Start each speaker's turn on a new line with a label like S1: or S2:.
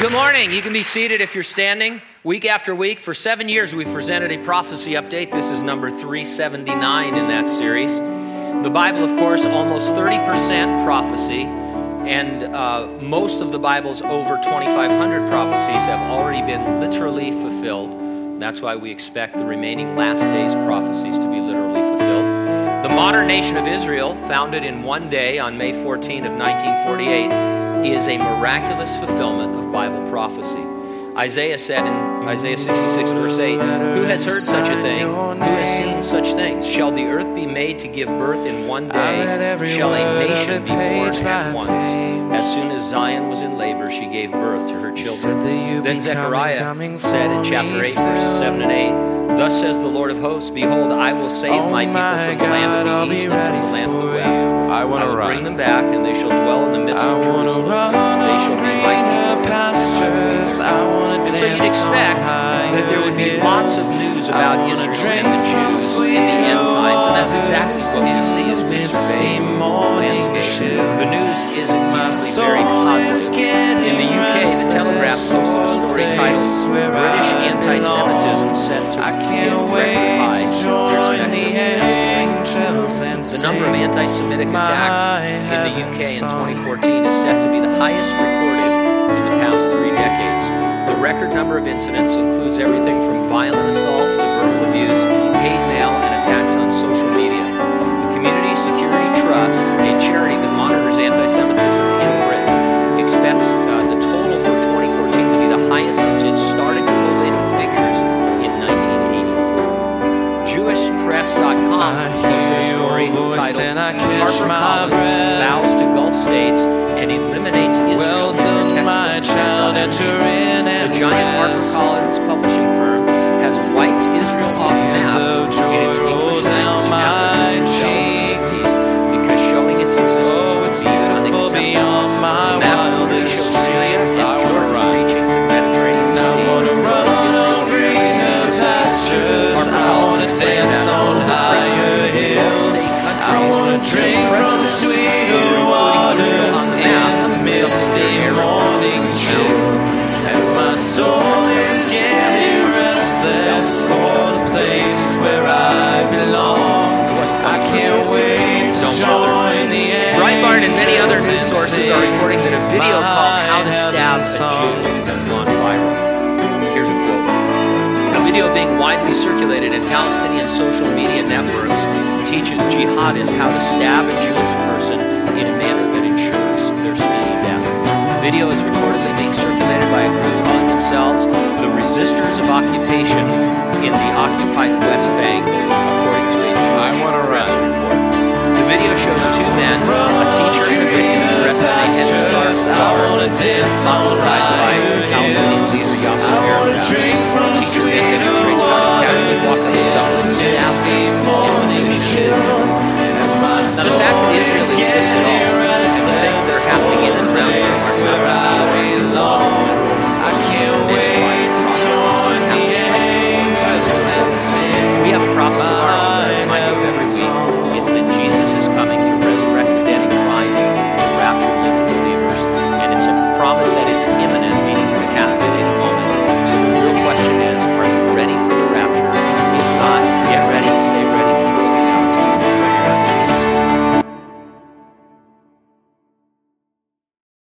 S1: Good morning. You can be seated if you're standing. Week after week, for seven years, we've presented a prophecy update. This is number 379 in that series. The Bible, of course, almost 30% prophecy, and uh, most of the Bible's over 2,500 prophecies have already been literally fulfilled. That's why we expect the remaining last days prophecies to be literally fulfilled. The modern nation of Israel, founded in one day on May 14 of 1948, is a miraculous fulfillment of Bible prophecy. Isaiah said in Isaiah 66, verse 8, Who has heard such a thing? Who has seen such things? Shall the earth be made to give birth in one day? Shall a nation be born at once? As soon as Zion was in labor, she gave birth to her children. Then Zechariah said in chapter 8, verses 7 and 8, Thus says the Lord of hosts, Behold, I will save my people from the land of the east and from the land of the west. I will bring them back, and they shall dwell in the midst of Jerusalem. They shall be my there would be lots of news about Israel and the Jews in the end times, and that's exactly what we see as we survey the landscape. The news is immediately very positive. In the UK, the Telegraph posted a story titled British Anti-Semitism Set to Hit Record High. An the End. The number of anti-Semitic attacks in the UK in 2014 is set to be the highest recorded number of incidents includes everything from violent assaults to verbal abuse, hate mail, and attacks on social media. The Community Security Trust, a charity that monitors anti-Semitism in Britain, expects uh, the total for 2014 to be the highest since it started collating figures in 1984. JewishPress.com posted a story titled Harper Collins vows to Gulf states and eliminates Israel
S2: Well done, my child,
S1: giant
S2: rest.
S1: HarperCollins publishing firm has wiped Israel off maps in its English language
S2: my
S1: atlases of
S2: cheek.
S1: East because showing its existence would
S2: oh,
S1: be unacceptable.
S2: beyond my
S1: The map
S2: wildest
S1: shows Syria and Jordan reaching to Mediterranean
S2: I
S1: Sea.
S2: run on greener
S1: appears
S2: pastures. I
S1: HarperCollins
S2: wanna
S1: is
S2: dance on higher
S1: presidents of the Gulf
S2: hills. I wanna drink from sweeter waters in the misty morning
S1: in
S2: chill. Soul is getting restless for the place where I belong. I can't wait to join the
S1: Breitbart and many other news sources are reporting that a video called How to Stab a. Jew has gone viral. Here's a quote. A video being widely circulated in Palestinian social media networks teaches jihadists how to stab a Jewish person in a manner that ensures their speedy death. The video is reportedly being circulated by a group themselves the Resistors of Occupation in the occupied West Bank, according to a Jewish press
S2: run.
S1: report. The video shows two men, a teacher and a victim, dressed in a headscarf,
S2: I wanna dance on
S1: followed by